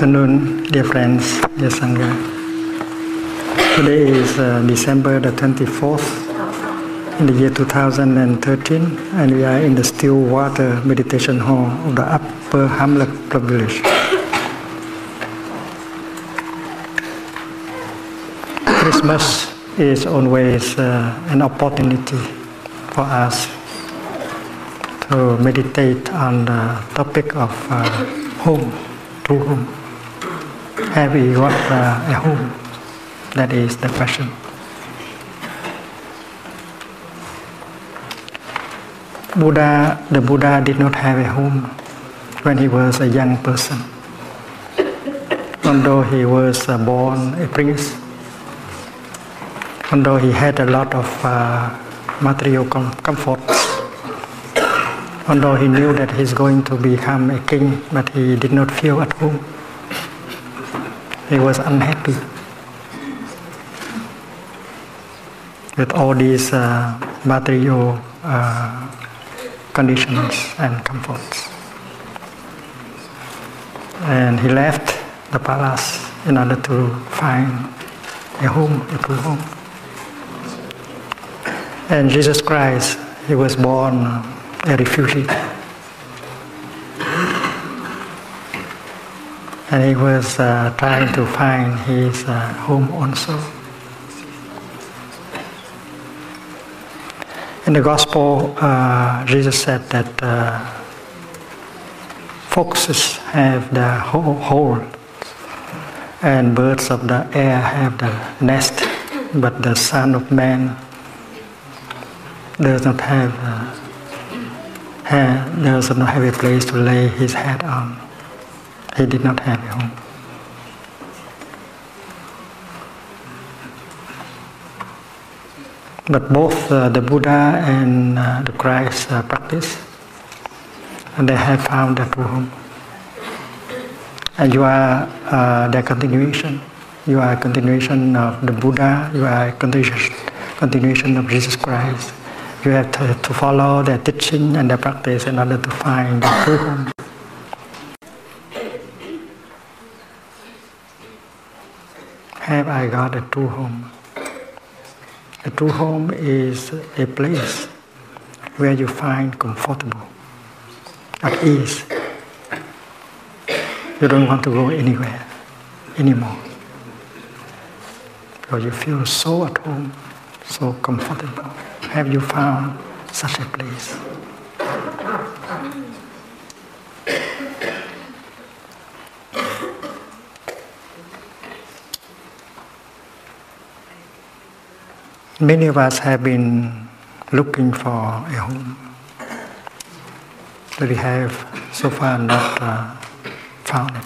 Good afternoon, dear friends, dear Sangha. Today is uh, December the 24th in the year 2013, and we are in the still water meditation hall of the Upper Hamlet Village. Christmas is always uh, an opportunity for us to meditate on the topic of uh, home true home? Have we got uh, a home? That is the question. Buddha, the Buddha did not have a home when he was a young person. Although he was uh, born a prince, although he had a lot of uh, material com- comforts, although he knew that he's going to become a king, but he did not feel at home. He was unhappy with all these uh, material uh, conditions and comforts. And he left the palace in order to find a home, a true home. And Jesus Christ, he was born a refugee. And he was uh, trying to find his uh, home also. In the Gospel, uh, Jesus said that uh, foxes have the hole, and birds of the air have the nest, but the Son of Man does not have uh, and does not have a place to lay his head on. He did not have a home. But both uh, the Buddha and uh, the Christ uh, practice, and they have found a true home. And you are uh, the continuation. You are a continuation of the Buddha. You are a continuation, continuation of Jesus Christ. You have to, to follow their teaching and their practice in order to find the true home. Have I got a true home? A true home is a place where you find comfortable, at ease. You don't want to go anywhere anymore because you feel so at home, so comfortable. Have you found such a place? Many of us have been looking for a home, but we have so far not uh, found it.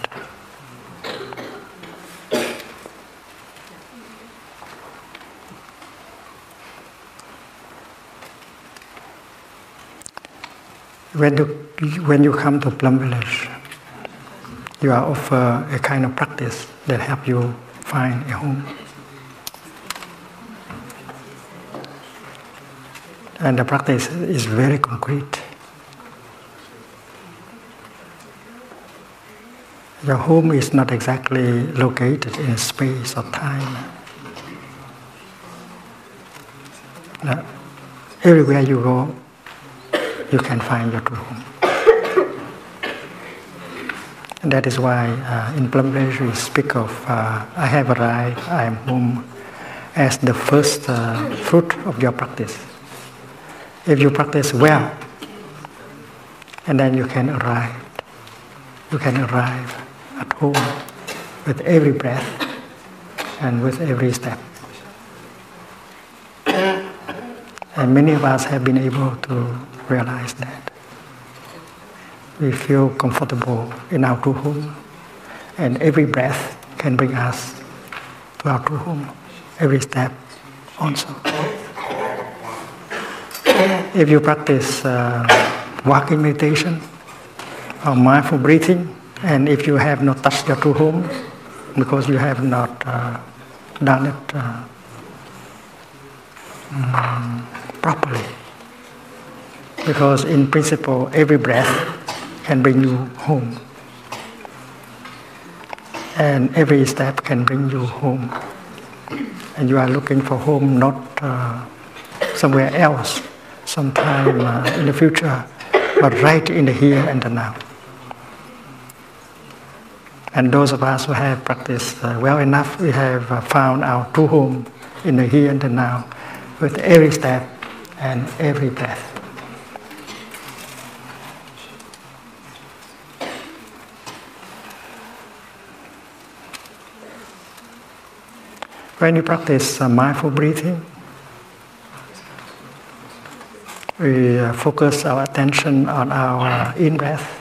When you, when you come to Plum Village, you are offered a kind of practice that help you find a home. And the practice is very concrete. Your home is not exactly located in space or time. Now, everywhere you go, you can find your true home. And that is why uh, in Plum Village we speak of uh, I have arrived, I am home as the first uh, fruit of your practice. If you practice well, and then you can arrive, you can arrive at home with every breath and with every step. And many of us have been able to realize that. We feel comfortable in our true home, and every breath can bring us to our true home, every step also. If you practice uh, walking meditation or mindful breathing, and if you have not touched your true home because you have not uh, done it uh, um, properly, because in principle every breath can bring you home. and every step can bring you home. And you are looking for home not uh, somewhere else, sometime uh, in the future, but right in the here and the now. And those of us who have practiced uh, well enough, we have uh, found our true home in the here and the now with every step and every breath. When you practice uh, mindful breathing, we uh, focus our attention on our in breath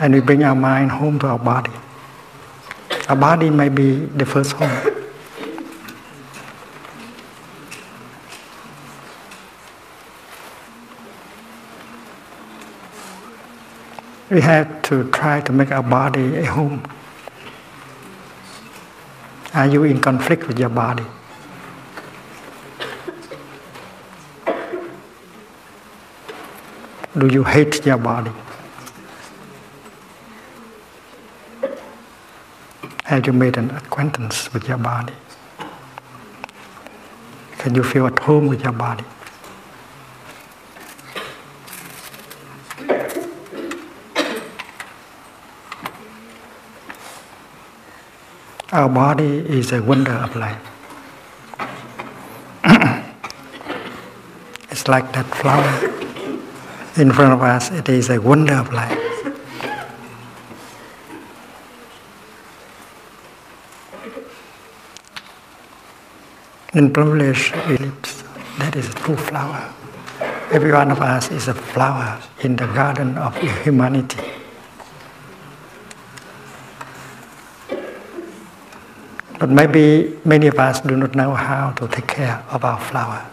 and we bring our mind home to our body. Our body may be the first home. We have to try to make our body a home. Are you in conflict with your body? Do you hate your body? Have you made an acquaintance with your body? Can you feel at home with your body? Our body is a wonder of life. it's like that flower in front of us, it is a wonder of life. In privilege ellipse, that is a true flower. Every one of us is a flower in the garden of humanity. But maybe many of us do not know how to take care of our flower,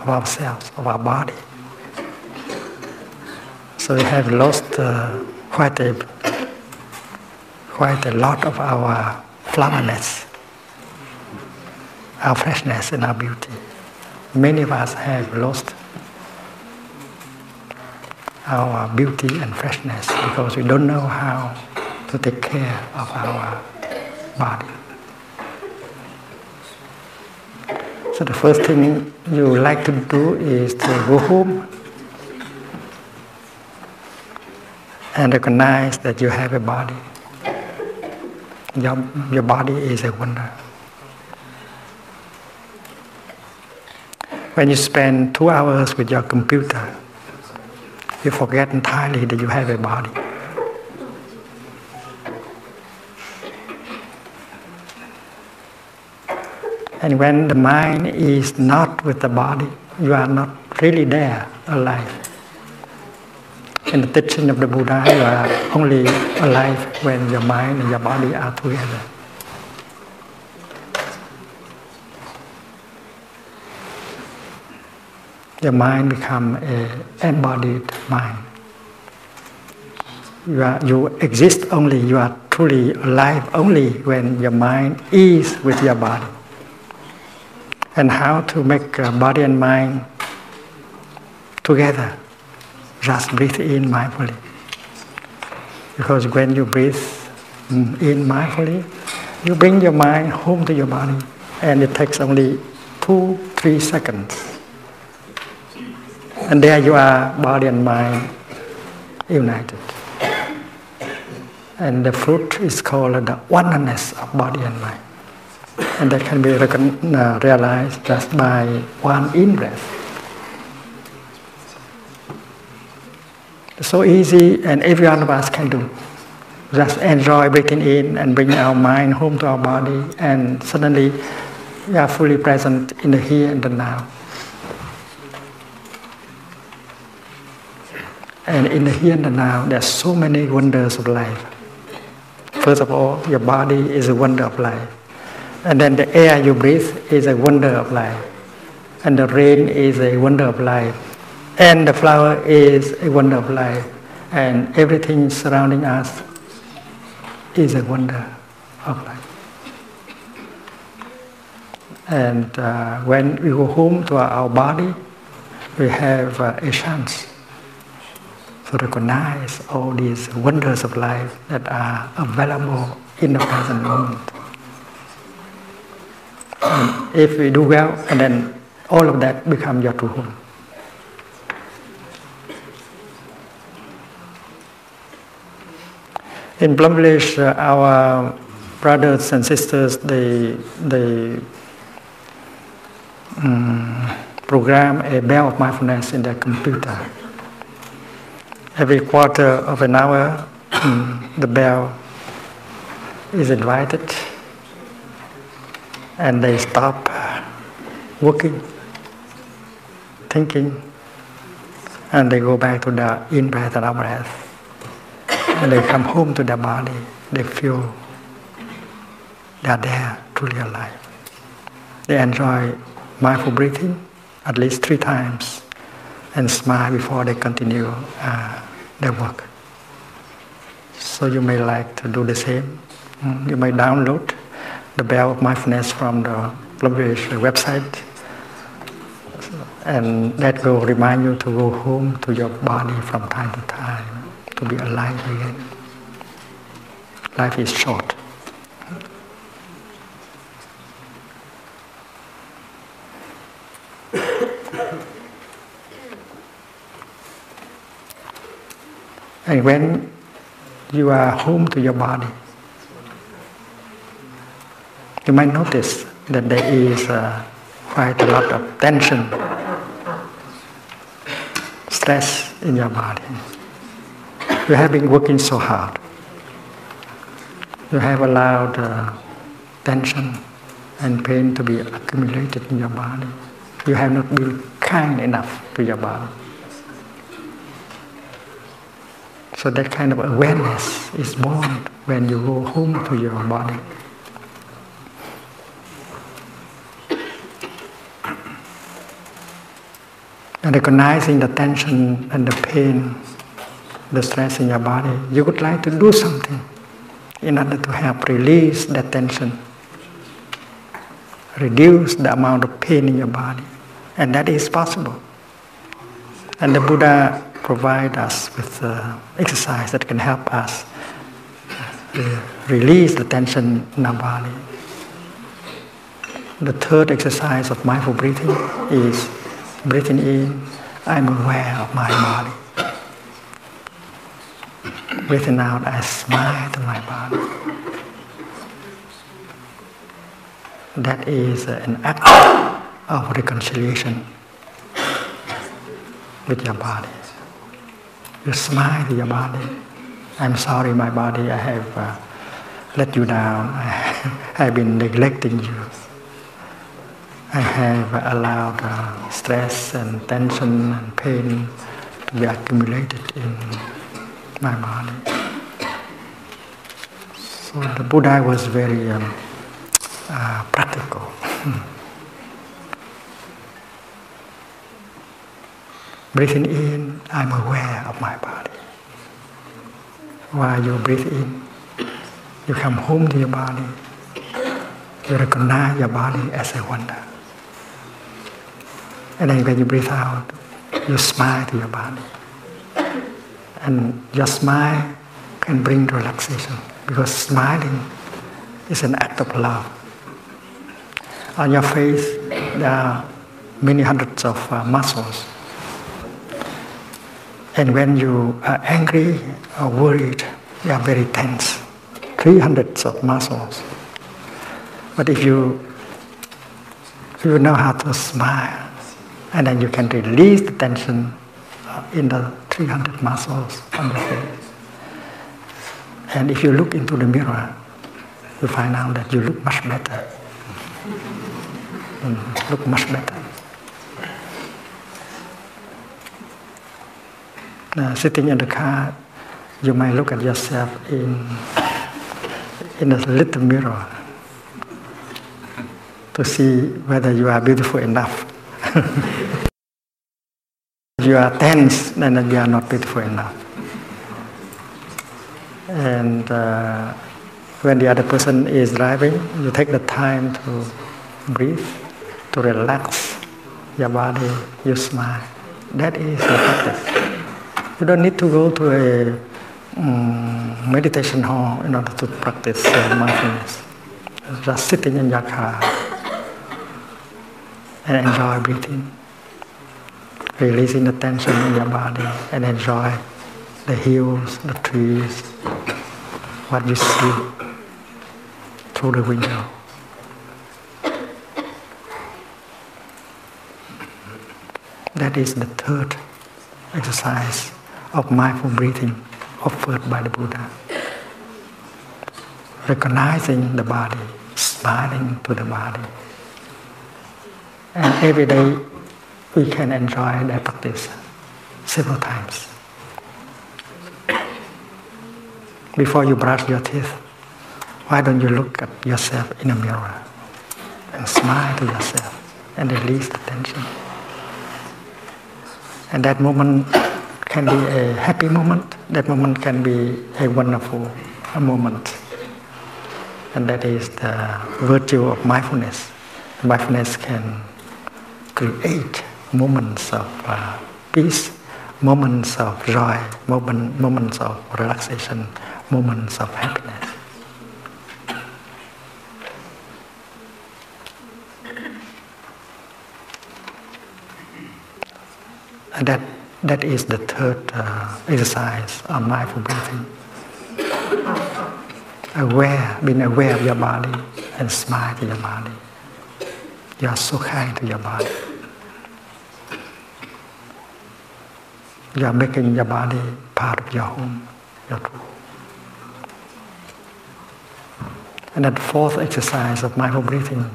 of ourselves, of our body. So we have lost uh, quite a quite a lot of our flowerness our freshness and our beauty. Many of us have lost our beauty and freshness because we don't know how to take care of our body. So the first thing you like to do is to go home and recognize that you have a body. Your, your body is a wonder. When you spend two hours with your computer, you forget entirely that you have a body. And when the mind is not with the body, you are not really there, alive. In the teaching of the Buddha, you are only alive when your mind and your body are together. Your mind become a embodied mind. You, are, you exist only, you are truly alive only when your mind is with your body. And how to make uh, body and mind together. Just breathe in mindfully. Because when you breathe in mindfully, you bring your mind home to your body, and it takes only two, three seconds and there you are, body and mind united. And the fruit is called the oneness of body and mind. And that can be uh, realized just by one in breath. So easy, and every one of us can do. Just enjoy breathing in and bring our mind home to our body, and suddenly we are fully present in the here and the now. And in the here and the now, there are so many wonders of life. First of all, your body is a wonder of life. And then the air you breathe is a wonder of life. And the rain is a wonder of life. And the flower is a wonder of life. And everything surrounding us is a wonder of life. And uh, when we go home to our body, we have uh, a chance to recognize all these wonders of life that are available in the present moment. And if we do well, and then all of that become your true home. In Plum Village, uh, our brothers and sisters, they, they um, program a bell of mindfulness in their computer. Every quarter of an hour, um, the bell is invited and they stop working, thinking, and they go back to the in breath and out breath and they come home to their body, they feel they are there, truly alive. They enjoy mindful breathing at least three times and smile before they continue uh, their work. So you may like to do the same. Mm, you may download the Bell of Mindfulness from the Plumvillage website and that will remind you to go home to your body from time to time to be alive again. Life is short. and when you are home to your body, you might notice that there is uh, quite a lot of tension, stress in your body. You have been working so hard. You have allowed uh, tension and pain to be accumulated in your body. You have not been kind enough to your body. So that kind of awareness is born when you go home to your body. And recognizing the tension and the pain the stress in your body, you would like to do something in order to help release the tension, reduce the amount of pain in your body. And that is possible. And the Buddha provide us with uh, exercise that can help us uh, release the tension in our body. The third exercise of mindful breathing is breathing in, I'm aware of my body. Breathing out, I smile to my body. That is an act of reconciliation with your body. You smile to your body. I'm sorry, my body, I have uh, let you down. I have been neglecting you. I have allowed uh, stress and tension and pain to be accumulated in my body. So the Buddha was very um, uh, practical. Breathing in, I'm aware of my body. While you breathe in, you come home to your body. You recognize your body as a wonder. And then when you breathe out, you smile to your body. And your smile can bring relaxation because smiling is an act of love. On your face, there are many hundreds of uh, muscles. And when you are angry or worried, they are very tense. Three hundreds of muscles. But if you, you know how to smile, and then you can release the tension in the 300 muscles on the face. And if you look into the mirror, you find out that you look much better. Mm, look much better. Uh, sitting in the car, you might look at yourself in in a little mirror to see whether you are beautiful enough. you are tense, then you are not beautiful enough. And uh, when the other person is driving, you take the time to breathe, to relax your body, you smile. That is the practice. You don't need to go to a um, meditation hall in order to practice uh, mindfulness. Just sitting in your car and enjoy breathing, releasing the tension in your body and enjoy the hills, the trees, what you see through the window. That is the third exercise of mindful breathing offered by the Buddha. Recognizing the body, smiling to the body. And every day we can enjoy that practice several times. Before you brush your teeth, why don't you look at yourself in a mirror and smile to yourself and release the tension? And that moment can be a happy moment, that moment can be a wonderful moment. And that is the virtue of mindfulness. Mindfulness can create moments of uh, peace, moments of joy, moment, moments of relaxation, moments of happiness. And that, that is the third uh, exercise of mindful breathing. Aware, being aware of your body and smile to your body. You are so kind to your body. You are making your body part of your home. And that fourth exercise of mindful breathing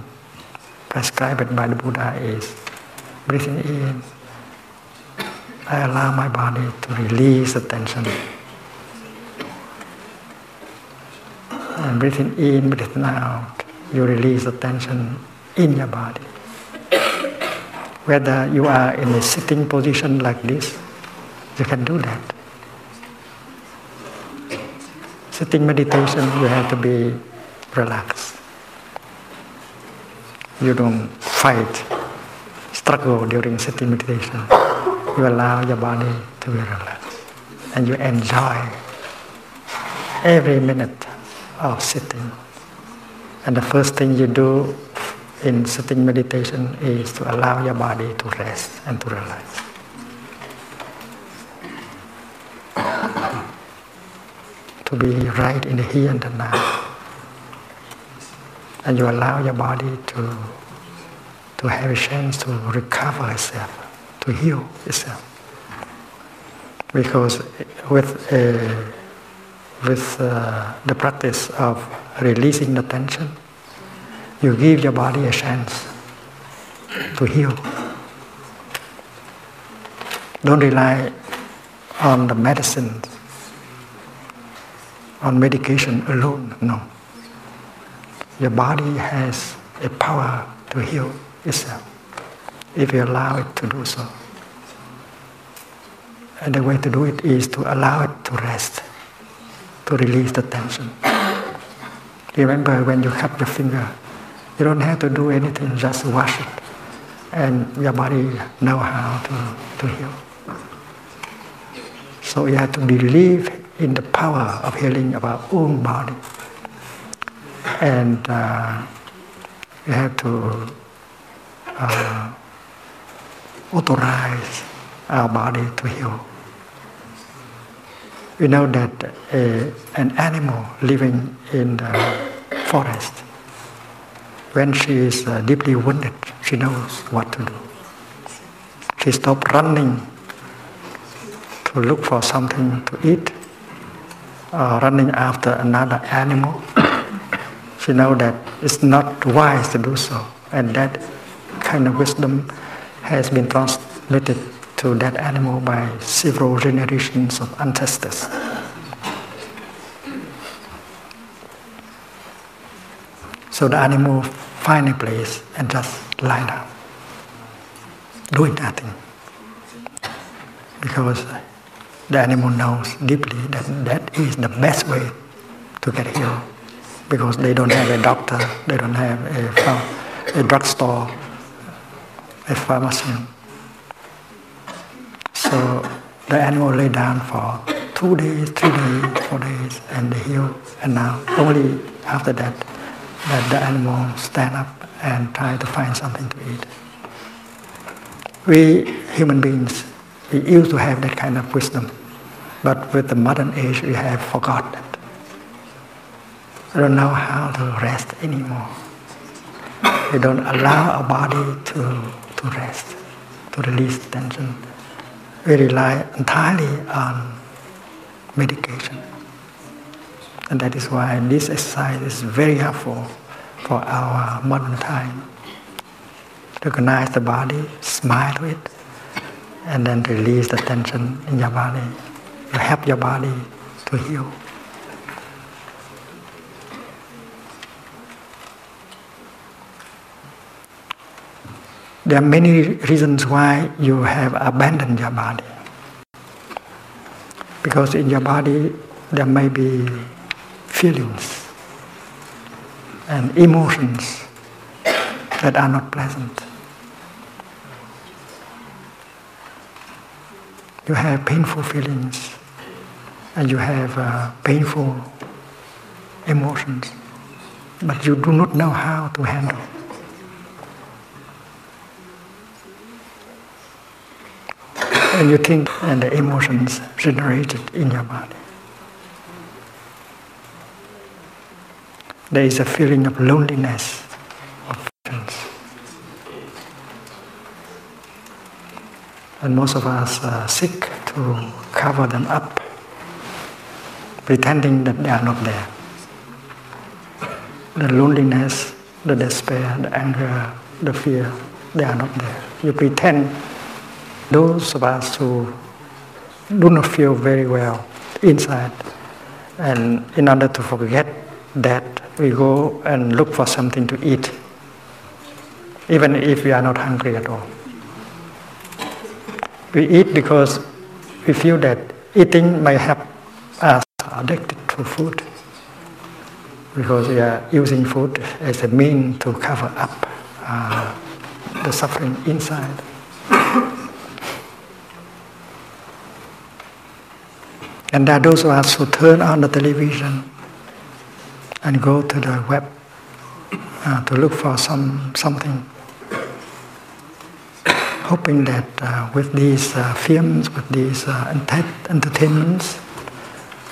prescribed by the Buddha is breathing in I allow my body to release the tension. And breathing in, breathing out, you release the tension in your body. Whether you are in a sitting position like this, you can do that. Sitting meditation, you have to be relaxed. You don't fight, struggle during sitting meditation you allow your body to be relaxed and you enjoy every minute of sitting. And the first thing you do in sitting meditation is to allow your body to rest and to relax. To be right in the here and the now. And you allow your body to, to have a chance to recover itself to heal itself. Because with, uh, with uh, the practice of releasing the tension, you give your body a chance to heal. Don't rely on the medicine, on medication alone. No. Your body has a power to heal itself if you allow it to do so. And the way to do it is to allow it to rest, to release the tension. Remember when you cut your finger, you don't have to do anything, just wash it. And your body know how to, to heal. So you have to believe in the power of healing of our own body. And uh, you have to uh, authorize our body to heal. We know that a, an animal living in the forest, when she is uh, deeply wounded, she knows what to do. She stops running to look for something to eat, or running after another animal. she knows that it's not wise to do so, and that kind of wisdom has been transmitted to that animal by several generations of ancestors. So the animal find a place and just lie down, doing nothing. Because the animal knows deeply that that is the best way to get healed. Because they don't have a doctor, they don't have a, a drugstore a pharmacy. So the animal lay down for two days, three days, four days, and they heal. And now only after that, that the animal stand up and try to find something to eat. We human beings, we used to have that kind of wisdom, but with the modern age, we have forgotten it. We don't know how to rest anymore. We don't allow our body to, to rest, to release tension. We rely entirely on medication. And that is why this exercise is very helpful for our modern time. Recognize the body, smile to it, and then release the tension in your body. You help your body to heal. There are many reasons why you have abandoned your body. Because in your body there may be feelings and emotions that are not pleasant. You have painful feelings and you have uh, painful emotions, but you do not know how to handle. And you think and the emotions generated in your body. There is a feeling of loneliness, of feelings. And most of us uh, seek to cover them up, pretending that they are not there. The loneliness, the despair, the anger, the fear, they are not there. You pretend those of us who do not feel very well inside, and in order to forget that, we go and look for something to eat, even if we are not hungry at all. We eat because we feel that eating may help us addicted to food, because they are using food as a mean to cover up uh, the suffering inside. And there are those of us who turn on the television and go to the web uh, to look for some something, hoping that uh, with these uh, films, with these uh, entertainments,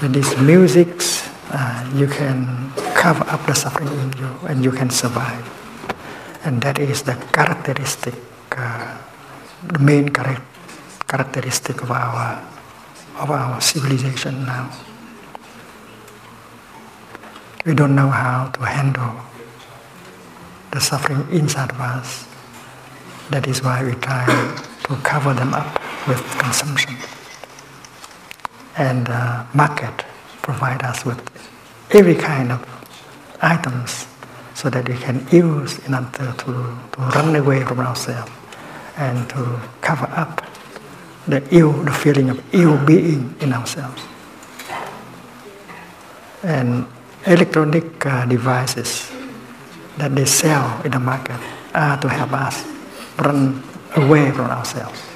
with these musics, uh, you can cover up the suffering in you and you can survive. And that is the characteristic, uh, the main char- characteristic of our of our civilization now. We don't know how to handle the suffering inside of us. That is why we try to cover them up with consumption. And uh, market provide us with every kind of items so that we can use in order to, to run away from ourselves and to cover up the ill, the feeling of ill being in ourselves. And electronic uh, devices that they sell in the market are to help us run away from ourselves.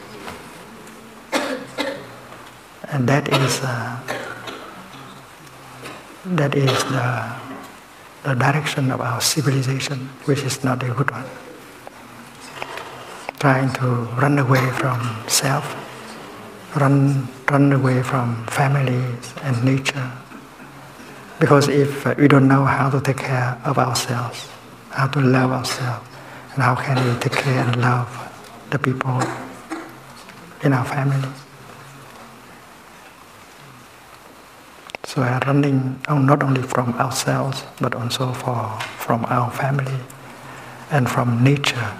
And that is uh, that is the, the direction of our civilization, which is not a good one. Trying to run away from self run, run away from families and nature. Because if we don't know how to take care of ourselves, how to love ourselves, and how can we take care and love the people in our family? So we are running oh, not only from ourselves, but also for, from our family and from nature,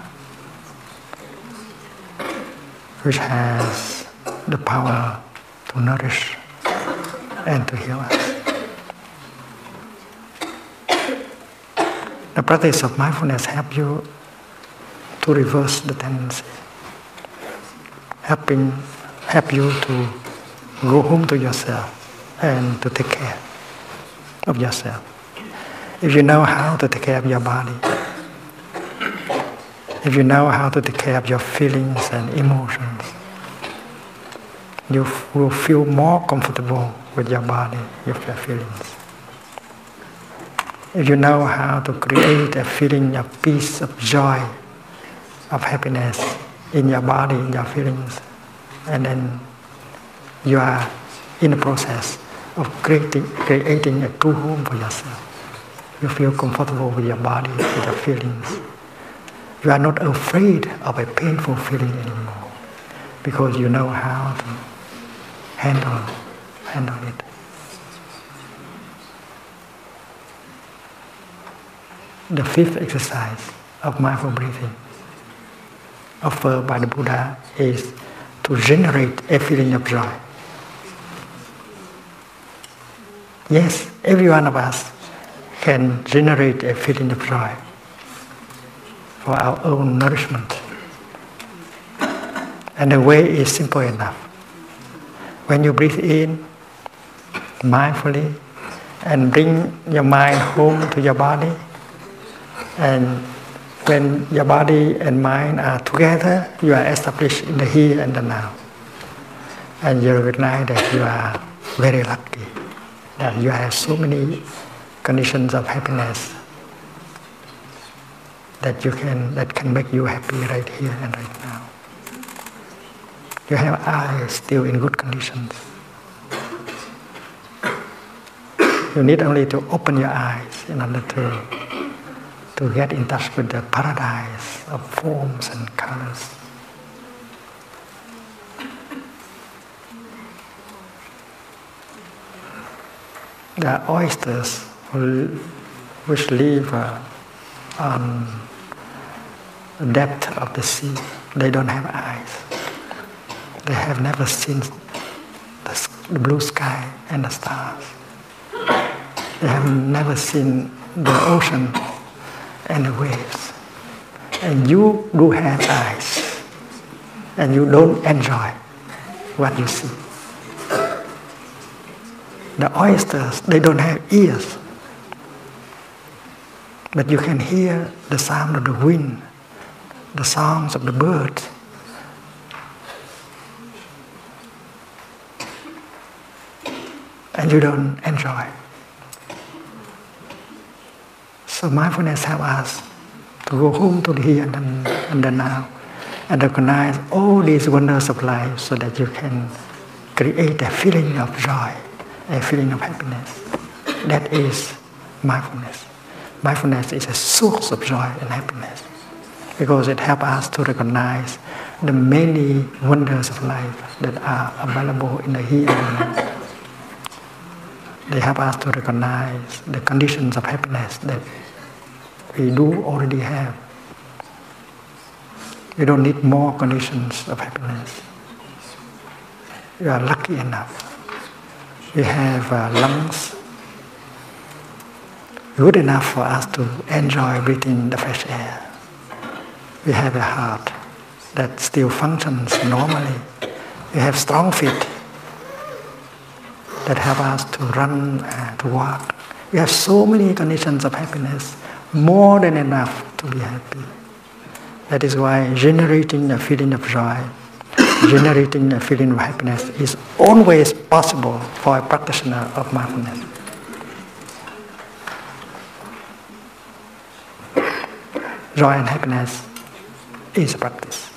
which has the power to nourish and to heal us. The practice of mindfulness help you to reverse the tendency, helping help you to go home to yourself and to take care of yourself. If you know how to take care of your body, if you know how to take care of your feelings and emotions, you will feel more comfortable with your body, with your feelings. If you know how to create a feeling of peace, of joy, of happiness in your body, in your feelings, and then you are in the process of creating, creating a true home for yourself. You feel comfortable with your body, with your feelings. You are not afraid of a painful feeling anymore because you know how to handle, handle it. The fifth exercise of mindful breathing offered by the Buddha is to generate a feeling of joy. Yes, every one of us can generate a feeling of joy for our own nourishment. And the way is simple enough. When you breathe in mindfully and bring your mind home to your body, and when your body and mind are together, you are established in the here and the now. And you recognize that you are very lucky, that you have so many conditions of happiness that you can that can make you happy right here and right now. You have eyes still in good conditions. You need only to open your eyes in order to to get in touch with the paradise of forms and colors. The oysters which live on the depth of the sea, they don't have eyes. They have never seen the blue sky and the stars. They have never seen the ocean and the waves. And you do have eyes, and you don't enjoy what you see. The oysters, they don't have ears, but you can hear the sound of the wind, the songs of the birds. And you don't enjoy. So mindfulness helps us to go home to the here and, and the now and recognize all these wonders of life so that you can create a feeling of joy, a feeling of happiness. That is mindfulness. Mindfulness is a source of joy and happiness because it helps us to recognize the many wonders of life that are available in the here and now. They help us to recognize the conditions of happiness that we do already have. You don't need more conditions of happiness. You are lucky enough. We have uh, lungs good enough for us to enjoy breathing the fresh air. We have a heart that still functions normally. We have strong feet that help us to run, and to walk. We have so many conditions of happiness, more than enough to be happy. That is why generating a feeling of joy, generating a feeling of happiness is always possible for a practitioner of mindfulness. Joy and happiness is a practice.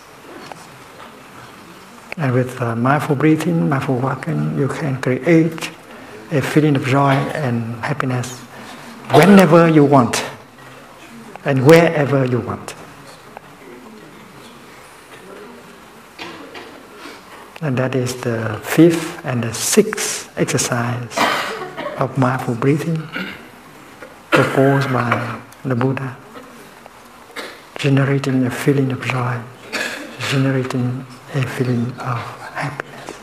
And with uh, mindful breathing, mindful walking, you can create a feeling of joy and happiness whenever you want and wherever you want. And that is the fifth and the sixth exercise of mindful breathing proposed by the Buddha, generating a feeling of joy, generating a feeling of happiness.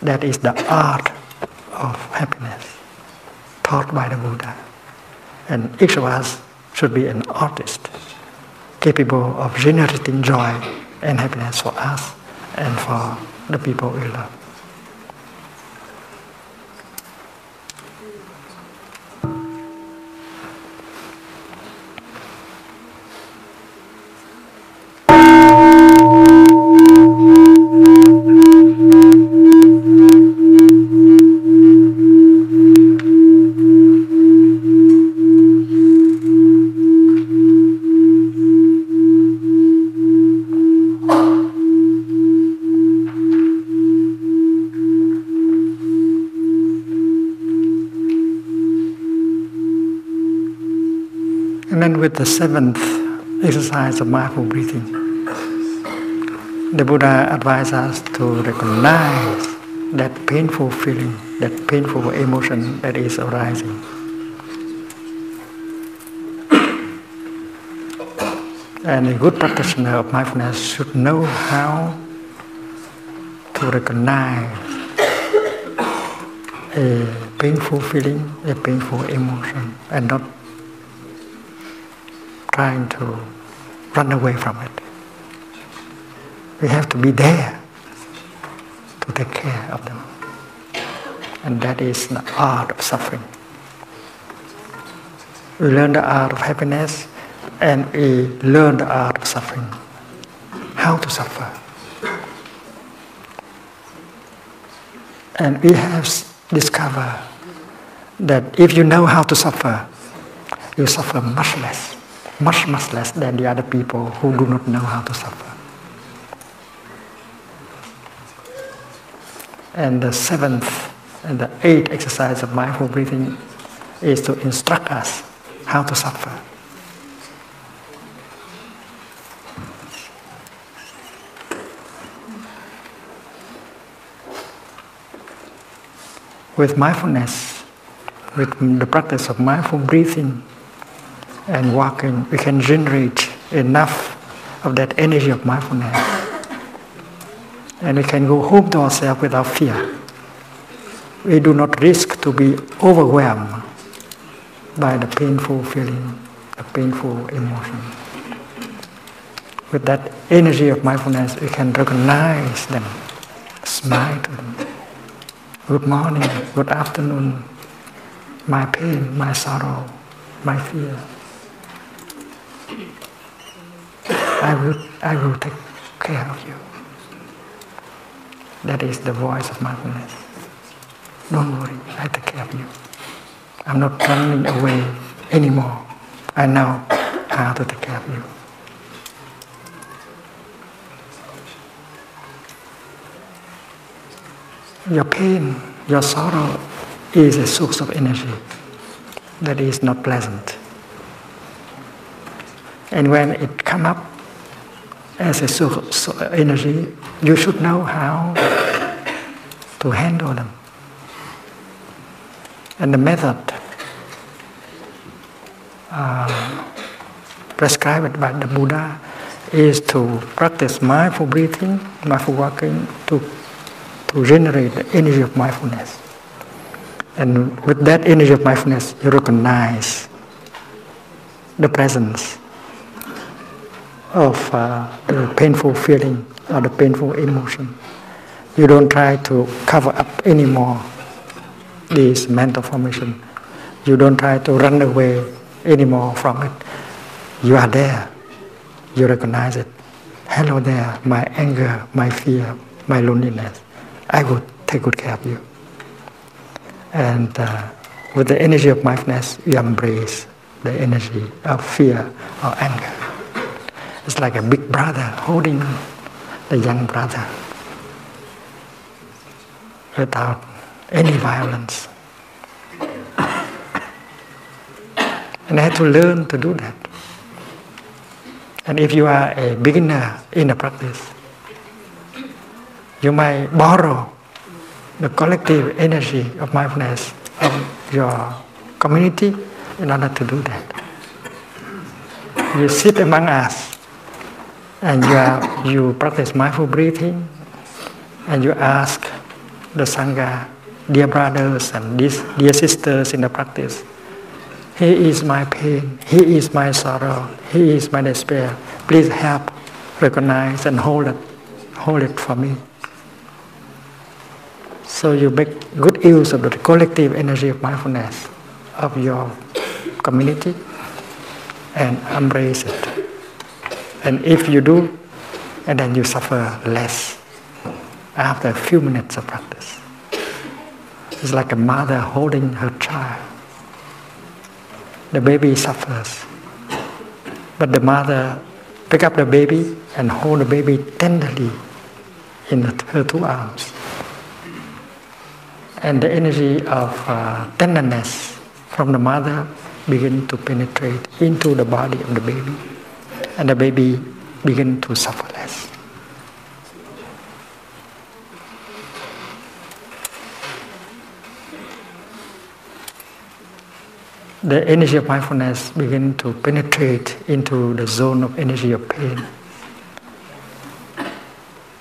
That is the art of happiness taught by the Buddha. And each of us should be an artist capable of generating joy and happiness for us and for the people we love. With the seventh exercise of mindful breathing. The Buddha advised us to recognize that painful feeling, that painful emotion that is arising. And a good practitioner of mindfulness should know how to recognize a painful feeling, a painful emotion, and not trying to run away from it. We have to be there to take care of them. And that is the art of suffering. We learn the art of happiness and we learn the art of suffering. How to suffer. And we have discovered that if you know how to suffer, you suffer much less, much, much less than the other people who do not know how to suffer. And the seventh and the eighth exercise of mindful breathing is to instruct us how to suffer. with mindfulness, with the practice of mindful breathing and walking, we can generate enough of that energy of mindfulness. And we can go home to ourselves without fear. We do not risk to be overwhelmed by the painful feeling, the painful emotion. With that energy of mindfulness, we can recognize them, smile to them good morning, good afternoon, my pain, my sorrow, my fear. I will, I will take care of you. That is the voice of mindfulness. Don't worry, I take care of you. I'm not running away anymore. I know how to take care of you. your pain, your sorrow is a source of energy that is not pleasant. And when it come up as a source of energy, you should know how to handle them. And the method uh, prescribed by the Buddha is to practice mindful breathing, mindful walking, to to generate the energy of mindfulness. And with that energy of mindfulness, you recognize the presence of uh, the painful feeling or the painful emotion. You don't try to cover up anymore this mental formation. You don't try to run away anymore from it. You are there. You recognize it. Hello there, my anger, my fear, my loneliness. I will take good care of you. And uh, with the energy of mindfulness, you embrace the energy of fear or anger. It's like a big brother holding the young brother without any violence. And I had to learn to do that. And if you are a beginner in the practice, you might borrow the collective energy of mindfulness of your community in order to do that. You sit among us and you, are, you practice mindful breathing and you ask the Sangha, dear brothers and dear sisters in the practice, He is my pain, He is my sorrow, He is my despair. Please help, recognize and hold it, hold it for me. So you make good use of the collective energy of mindfulness of your community and embrace it. And if you do, and then you suffer less after a few minutes of practice. It's like a mother holding her child. The baby suffers, but the mother pick up the baby and hold the baby tenderly in her two arms and the energy of uh, tenderness from the mother begin to penetrate into the body of the baby, and the baby begin to suffer less. The energy of mindfulness begin to penetrate into the zone of energy of pain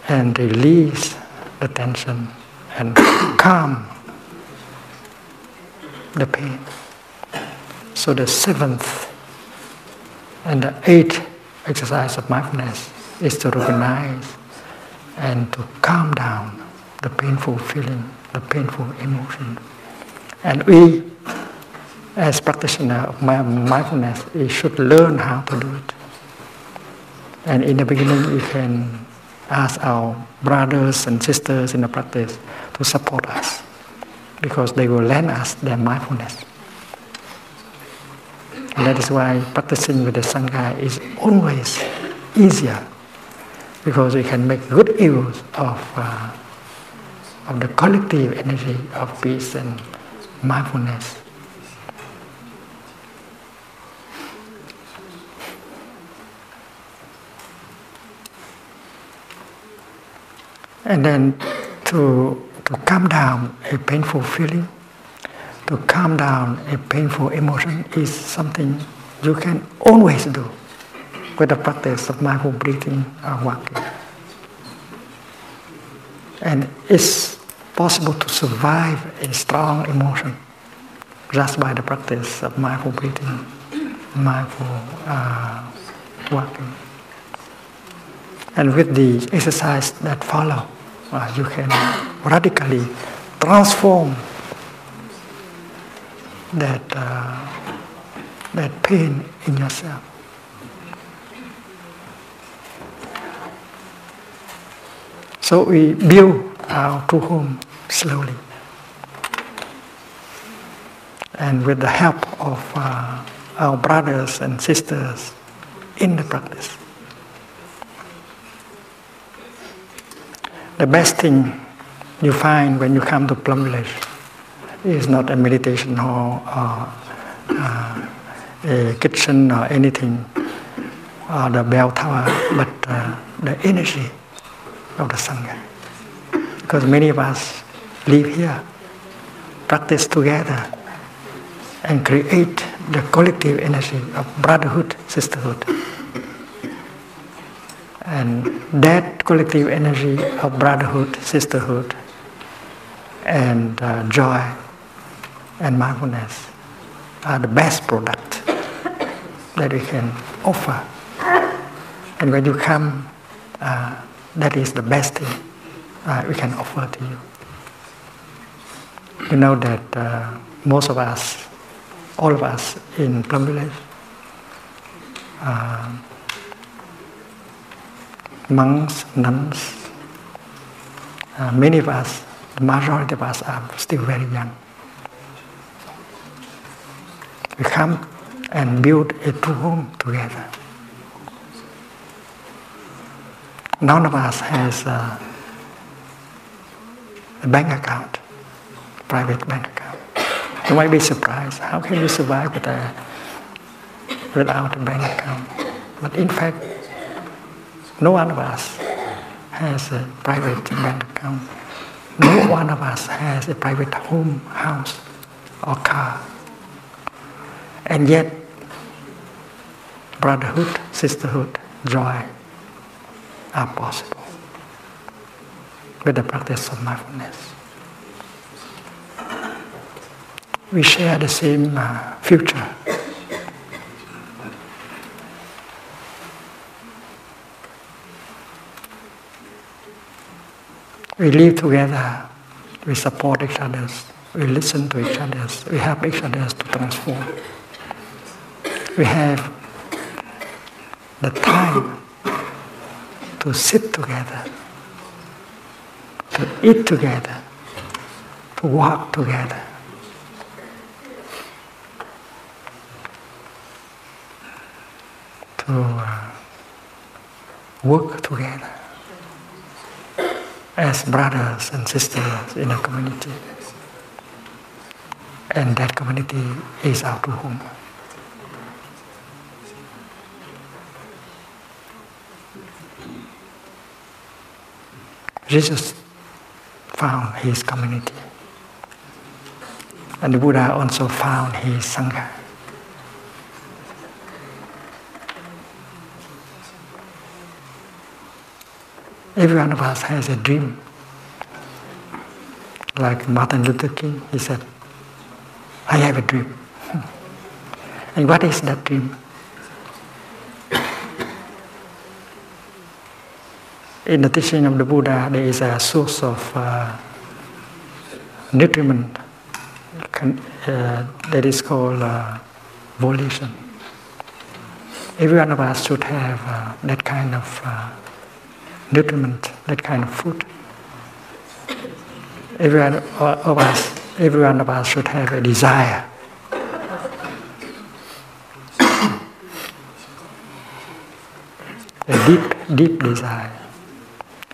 and release the tension and calm the pain. So the seventh and the eighth exercise of mindfulness is to recognize and to calm down the painful feeling, the painful emotion. And we, as practitioner of mindfulness, we should learn how to do it. And in the beginning, we can ask our brothers and sisters in the practice to support us because they will lend us their mindfulness. And that is why practicing with the Sangha is always easier because we can make good use of, uh, of the collective energy of peace and mindfulness. And then to, to calm down a painful feeling, to calm down a painful emotion is something you can always do with the practice of mindful breathing or walking. And it's possible to survive a strong emotion just by the practice of mindful breathing, mindful uh, walking. And with the exercise that follow, uh, you can radically transform that uh, that pain in yourself. So we build our true home slowly, and with the help of uh, our brothers and sisters in the practice. The best thing you find when you come to Plum Village is not a meditation hall or uh, a kitchen or anything or the bell tower, but uh, the energy of the Sangha. Because many of us live here, practice together, and create the collective energy of brotherhood, sisterhood. And that collective energy of brotherhood, sisterhood, and uh, joy and mindfulness are the best product that we can offer. And when you come, uh, that is the best thing uh, we can offer to you. You know that uh, most of us, all of us in Plum Village, uh, monks, nuns, uh, many of us, the majority of us are still very young. We come and build a true home together. None of us has a, a bank account, private bank account. You might be surprised, how can you survive with a, without a bank account? But in fact, no one of us has a private bank account. No one of us has a private home, house, or car. And yet, brotherhood, sisterhood, joy are possible with the practice of mindfulness. We share the same uh, future We live together, we support each other, we listen to each other, we help each other to transform. We have the time to sit together, to eat together, to walk together. To uh, work together as brothers and sisters in a community. And that community is our true home. Jesus found his community. And the Buddha also found his Sangha. Every one of us has a dream. Like Martin Luther King, he said, I have a dream. And what is that dream? In the teaching of the Buddha, there is a source of uh, nutriment uh, that is called uh, volition. Every one of us should have uh, that kind of uh, nutriment, that kind of food. Every one of us, every one of us should have a desire. a deep, deep desire.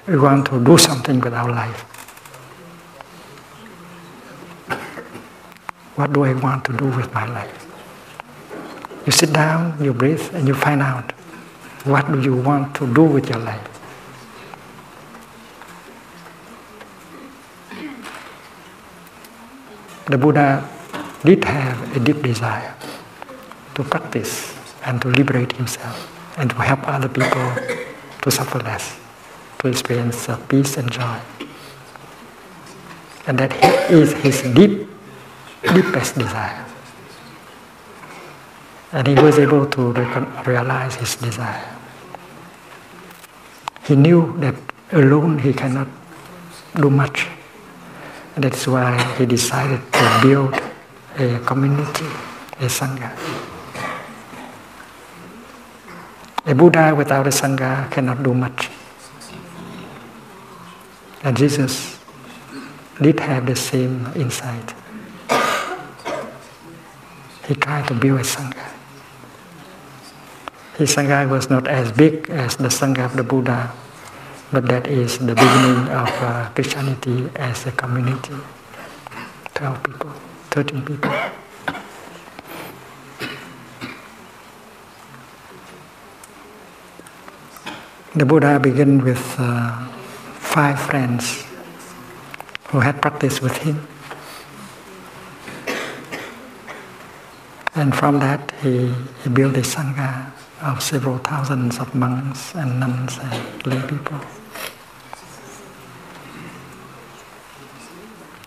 We want to do something with our life. What do I want to do with my life? You sit down, you breathe, and you find out what do you want to do with your life. The Buddha did have a deep desire to practice and to liberate himself and to help other people to suffer less, to experience peace and joy. And that is his deep, deepest desire. And he was able to realize his desire. He knew that alone he cannot do much and that's why he decided to build a community, a Sangha. A Buddha without a Sangha cannot do much. And Jesus did have the same insight. He tried to build a Sangha. His Sangha was not as big as the Sangha of the Buddha, but that is the beginning of uh, Christianity as a community. 12 people, 13 people. The Buddha began with uh, five friends who had practiced with him. And from that, he, he built a Sangha of several thousands of monks and nuns and lay people.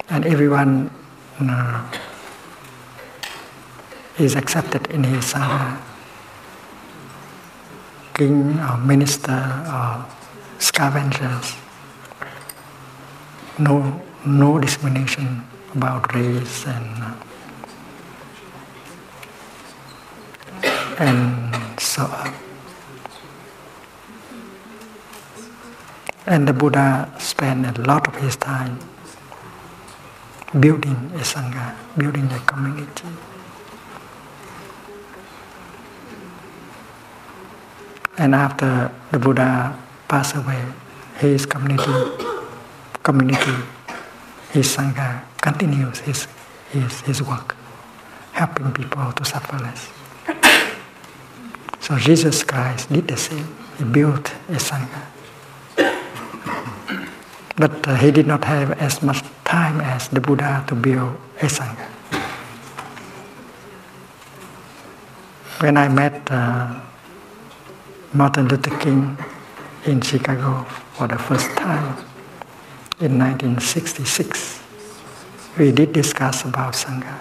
And everyone uh, is accepted in his Sangha. King or minister or scavengers. No, no discrimination about race and and so on. And the Buddha spent a lot of his time building a Sangha, building a community. And after the Buddha passed away, his community, community, his Sangha continues his, his, his work, helping people to suffer less. So Jesus Christ did the same. He built a Sangha. But uh, he did not have as much time as the Buddha to build a Sangha. When I met uh, Martin Luther King in Chicago for the first time in 1966, we did discuss about Sangha.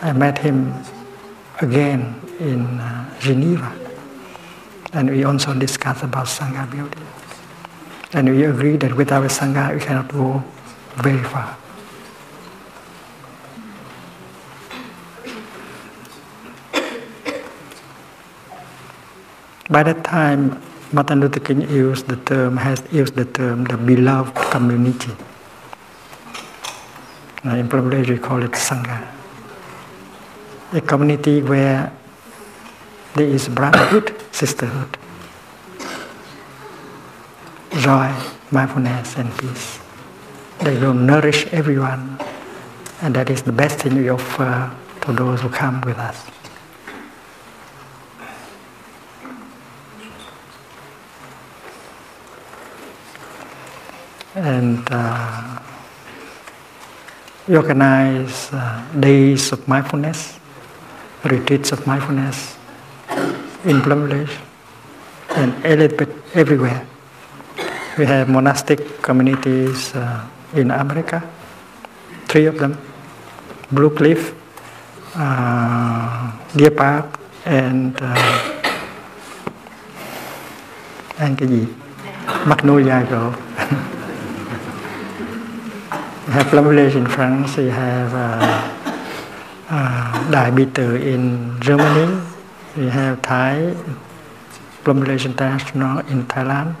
I met him again in uh, Geneva. And we also discussed about Sangha building. And we agreed that without Sangha we cannot go very far. By that time, Martin Luther King used the term, has used the term the beloved community. in probably we call it Sangha. A community where there is brotherhood, sisterhood, joy, mindfulness, and peace. They will nourish everyone, and that is the best thing we offer to those who come with us. And uh, we organize uh, days of mindfulness, retreats of mindfulness in Plum Village and a little bit everywhere. We have monastic communities uh, in America, three of them, Blue Cliff, uh, Deer Park, and uh, and cái gì Magnolia Grove. we have Plum Village in France. We have uh, uh, Đại Bi Tử in Germany. We have Thai Plum Village International in Thailand.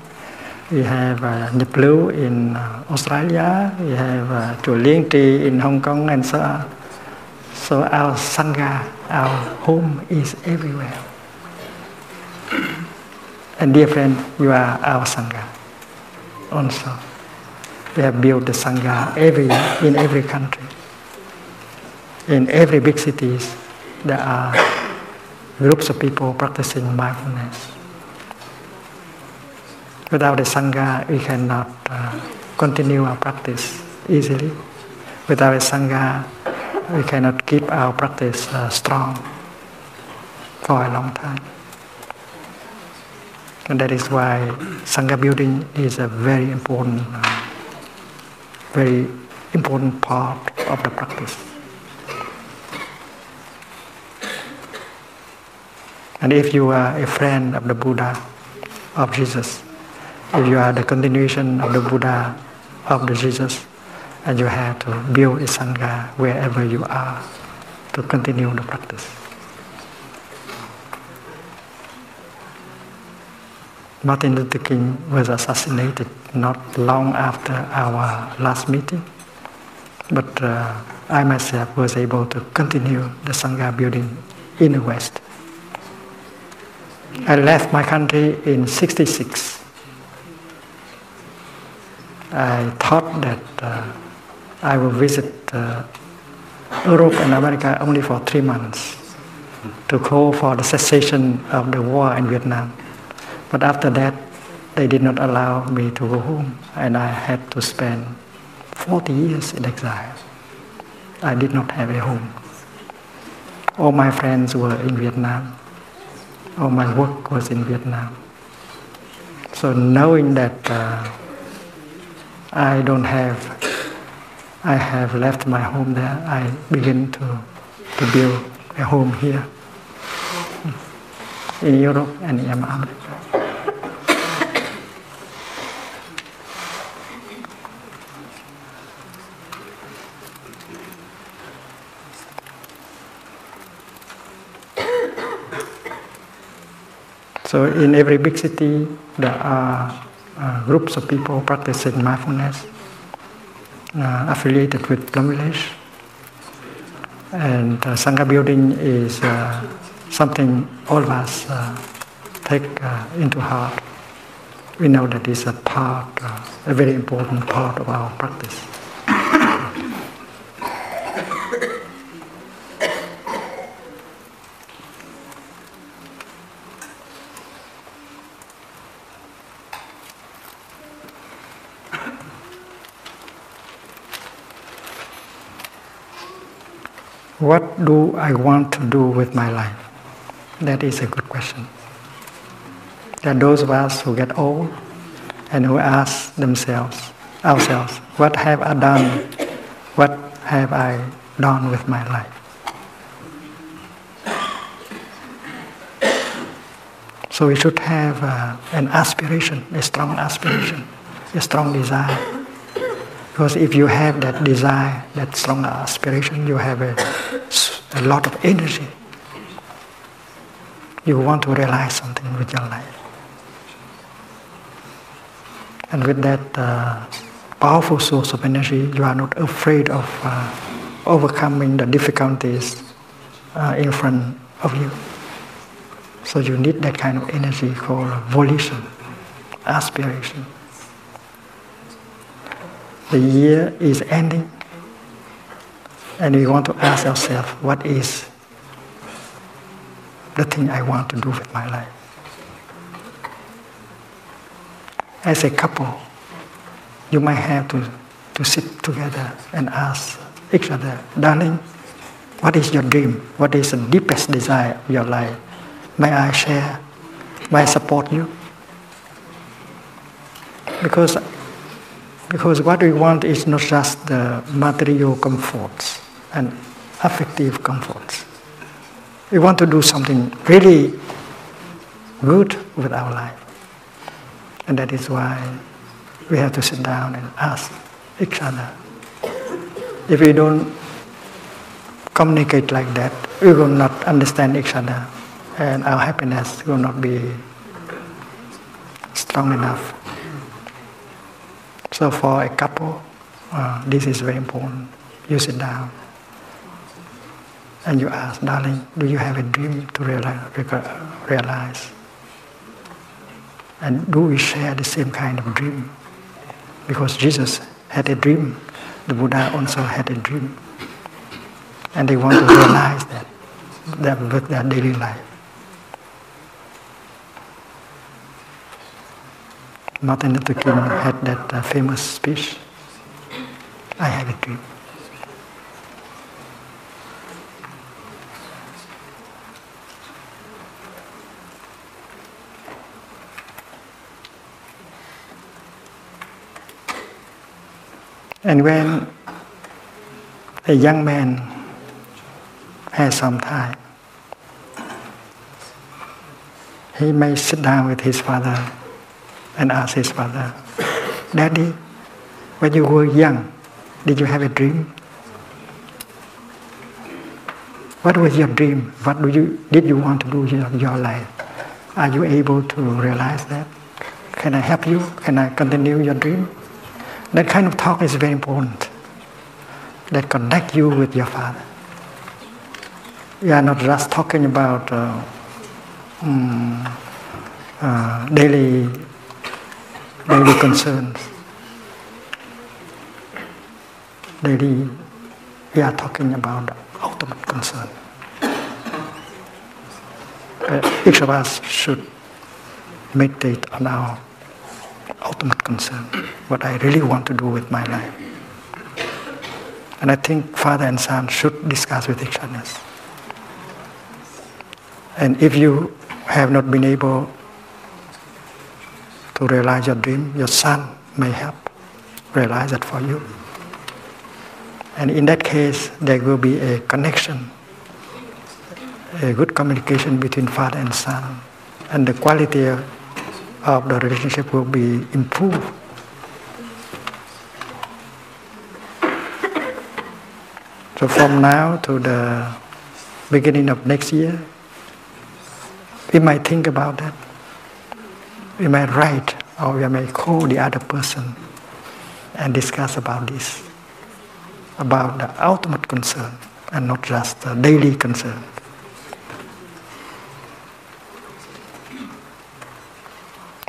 We have uh, Nhập Lưu in uh, Australia. We have uh, Chùa Liên Trì in Hong Kong and so on. So our sangha, our home is everywhere. And dear friend, you are our sangha also. We have built the sangha every in every country. In every big cities, there are groups of people practicing mindfulness. Without the sangha, we cannot uh, continue our practice easily. Without a sangha, we cannot keep our practice uh, strong for a long time. And that is why sangha building is a very important, uh, very important part of the practice. And if you are a friend of the Buddha, of Jesus, if you are the continuation of the Buddha, of the Jesus, and you have to build a sangha wherever you are to continue the practice. Martin Luther King was assassinated not long after our last meeting, but uh, I myself was able to continue the Sangha building in the West. I left my country in 66. I thought that uh, I will visit uh, Europe and America only for three months to call for the cessation of the war in Vietnam. But after that, they did not allow me to go home, and I had to spend 40 years in exile. I did not have a home. All my friends were in Vietnam. All my work was in Vietnam. So knowing that uh, I don't have, I have left my home there, I begin to, to build a home here in Europe and in America. So in every big city, there are uh, groups of people practicing mindfulness, uh, affiliated with Plum Village. And uh, Sangha building is uh, something all of us uh, take uh, into heart. We know that it's a part, a very important part of our practice. What do I want to do with my life? That is a good question. There are those of us who get old and who ask themselves, ourselves, what have I done? What have I done with my life? So we should have uh, an aspiration, a strong aspiration, a strong desire because if you have that desire, that strong aspiration, you have a, a lot of energy. You want to realize something with your life. And with that uh, powerful source of energy, you are not afraid of uh, overcoming the difficulties uh, in front of you. So you need that kind of energy called volition, aspiration the year is ending and we want to ask ourselves what is the thing I want to do with my life. As a couple, you might have to, to sit together and ask each other, darling, what is your dream? What is the deepest desire of your life? May I share? May I support you? Because, because what we want is not just the material comforts and affective comforts. We want to do something really good with our life. And that is why we have to sit down and ask each other. If we don't communicate like that, we will not understand each other and our happiness will not be strong enough. So for a couple, uh, this is very important. You sit down and you ask, darling, do you have a dream to realize? And do we share the same kind of dream? Because Jesus had a dream, the Buddha also had a dream. And they want to realize that, that with their daily life. Martin Luther King had that uh, famous speech, I have a dream. And when a young man has some time, he may sit down with his father and ask his father, Daddy, when you were young, did you have a dream? What was your dream? What do you, did you want to do in your life? Are you able to realize that? Can I help you? Can I continue your dream? That kind of talk is very important. That connect you with your father. We are not just talking about uh, um, uh, daily daily concerns. Daily, we are talking about ultimate concern. Uh, each of us should meditate on our ultimate concern, what I really want to do with my life. And I think father and son should discuss with each other. And if you have not been able to realize your dream, your son may help realize it for you. And in that case, there will be a connection, a good communication between father and son, and the quality of the relationship will be improved. So from now to the beginning of next year, we might think about that. We may write or we may call the other person and discuss about this, about the ultimate concern and not just the daily concern.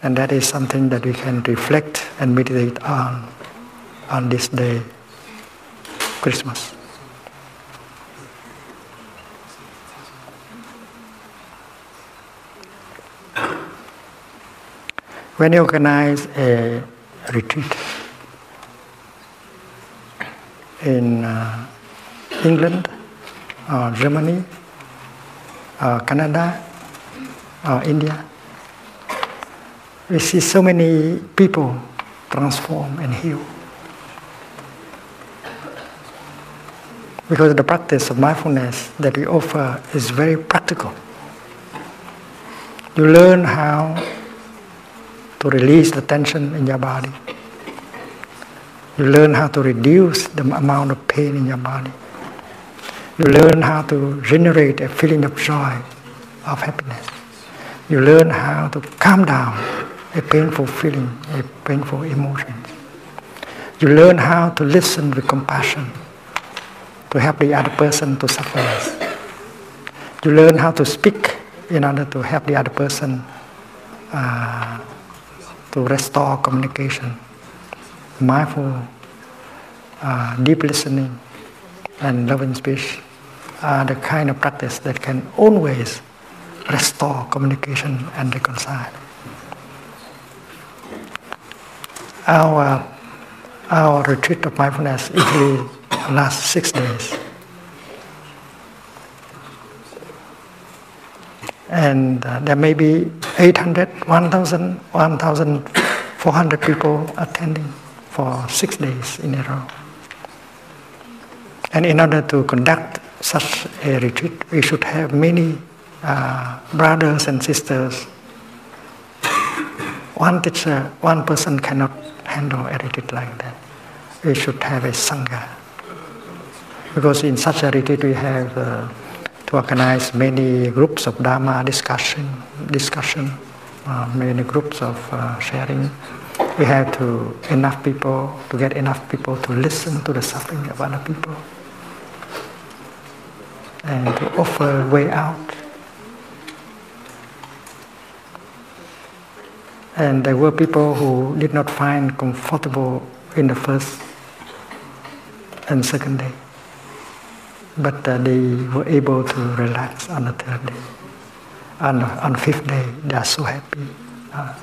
And that is something that we can reflect and meditate on on this day, Christmas. When you organize a retreat in uh, England, or Germany, or Canada, or India, we see so many people transform and heal. Because the practice of mindfulness that we offer is very practical. You learn how to release the tension in your body. You learn how to reduce the amount of pain in your body. You learn how to generate a feeling of joy, of happiness. You learn how to calm down a painful feeling, a painful emotion. You learn how to listen with compassion, to help the other person to suffer less. You learn how to speak in order to help the other person uh, to restore communication. Mindful, uh, deep listening, and loving speech are the kind of practice that can always restore communication and reconcile our our retreat of mindfulness usually lasts six days. And uh, there may be 800, 1,000, 1,400 people attending for six days in a row. And in order to conduct such a retreat, we should have many uh, brothers and sisters. One teacher, one person cannot handle a retreat like that. We should have a sangha. Because in such a retreat we have uh, to organize many groups of Dharma discussion, discussion, uh, many groups of uh, sharing. We have to enough people to get enough people to listen to the suffering of other people and to offer way out. And there were people who did not find comfortable in the first and second day but uh, they were able to relax on the third day. On, on the fifth day, they are so happy. Uh,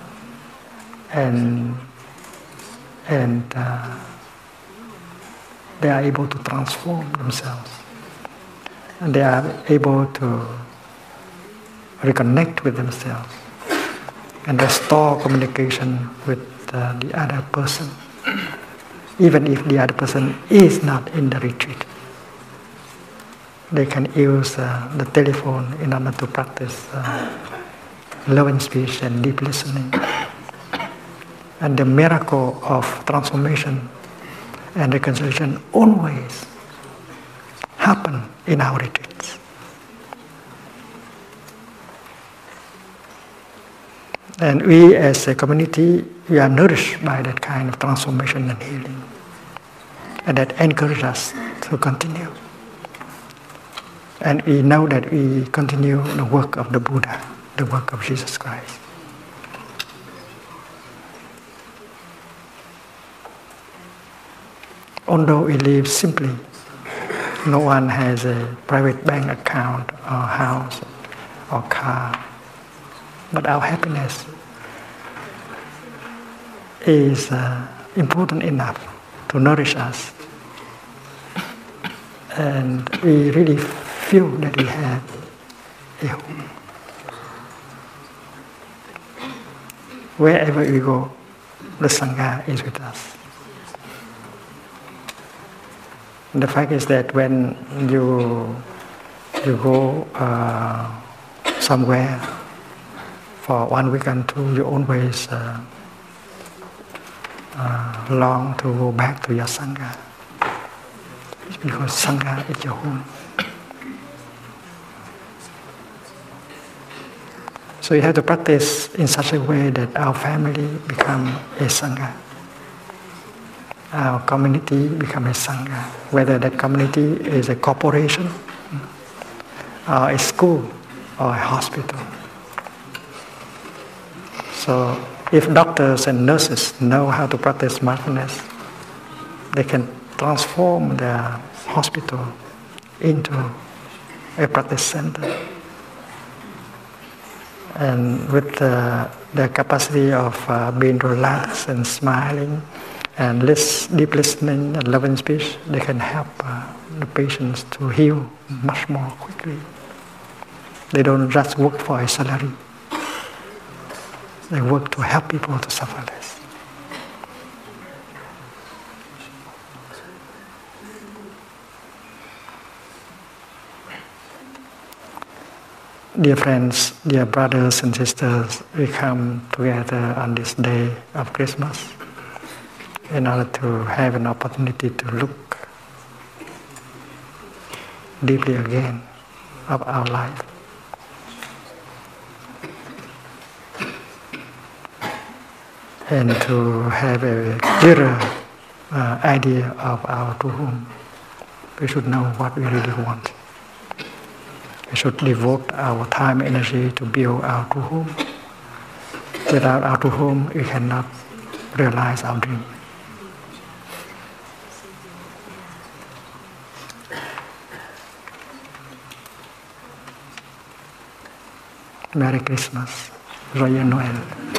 and and uh, they are able to transform themselves. And they are able to reconnect with themselves and restore communication with uh, the other person, even if the other person is not in the retreat they can use uh, the telephone in order to practice uh, loving speech and deep listening. And the miracle of transformation and reconciliation always happen in our retreats. And we as a community, we are nourished by that kind of transformation and healing. And that encourages us to continue. And we know that we continue the work of the Buddha, the work of Jesus Christ. Although we live simply, no one has a private bank account or house or car, but our happiness is uh, important enough to nourish us. And we really feel that we have a home. Wherever we go, the Sangha is with us. The fact is that when you you go uh, somewhere for one week and two, you always uh, uh, long to go back to your Sangha because Sangha is your home. So you have to practice in such a way that our family become a sangha. Our community become a sangha. Whether that community is a corporation, or a school, or a hospital. So if doctors and nurses know how to practice mindfulness, they can transform their hospital into a practice center and with uh, the capacity of uh, being relaxed and smiling and list, deep listening and loving speech, they can help uh, the patients to heal much more quickly. They don't just work for a salary. They work to help people to suffer less. Dear friends, dear brothers and sisters, we come together on this day of Christmas in order to have an opportunity to look deeply again of our life. And to have a clearer uh, idea of our to whom we should know what we really want. We should devote our time energy to build our true home. Without our true home, we cannot realize our dream. Merry Christmas, Joyeux Noël.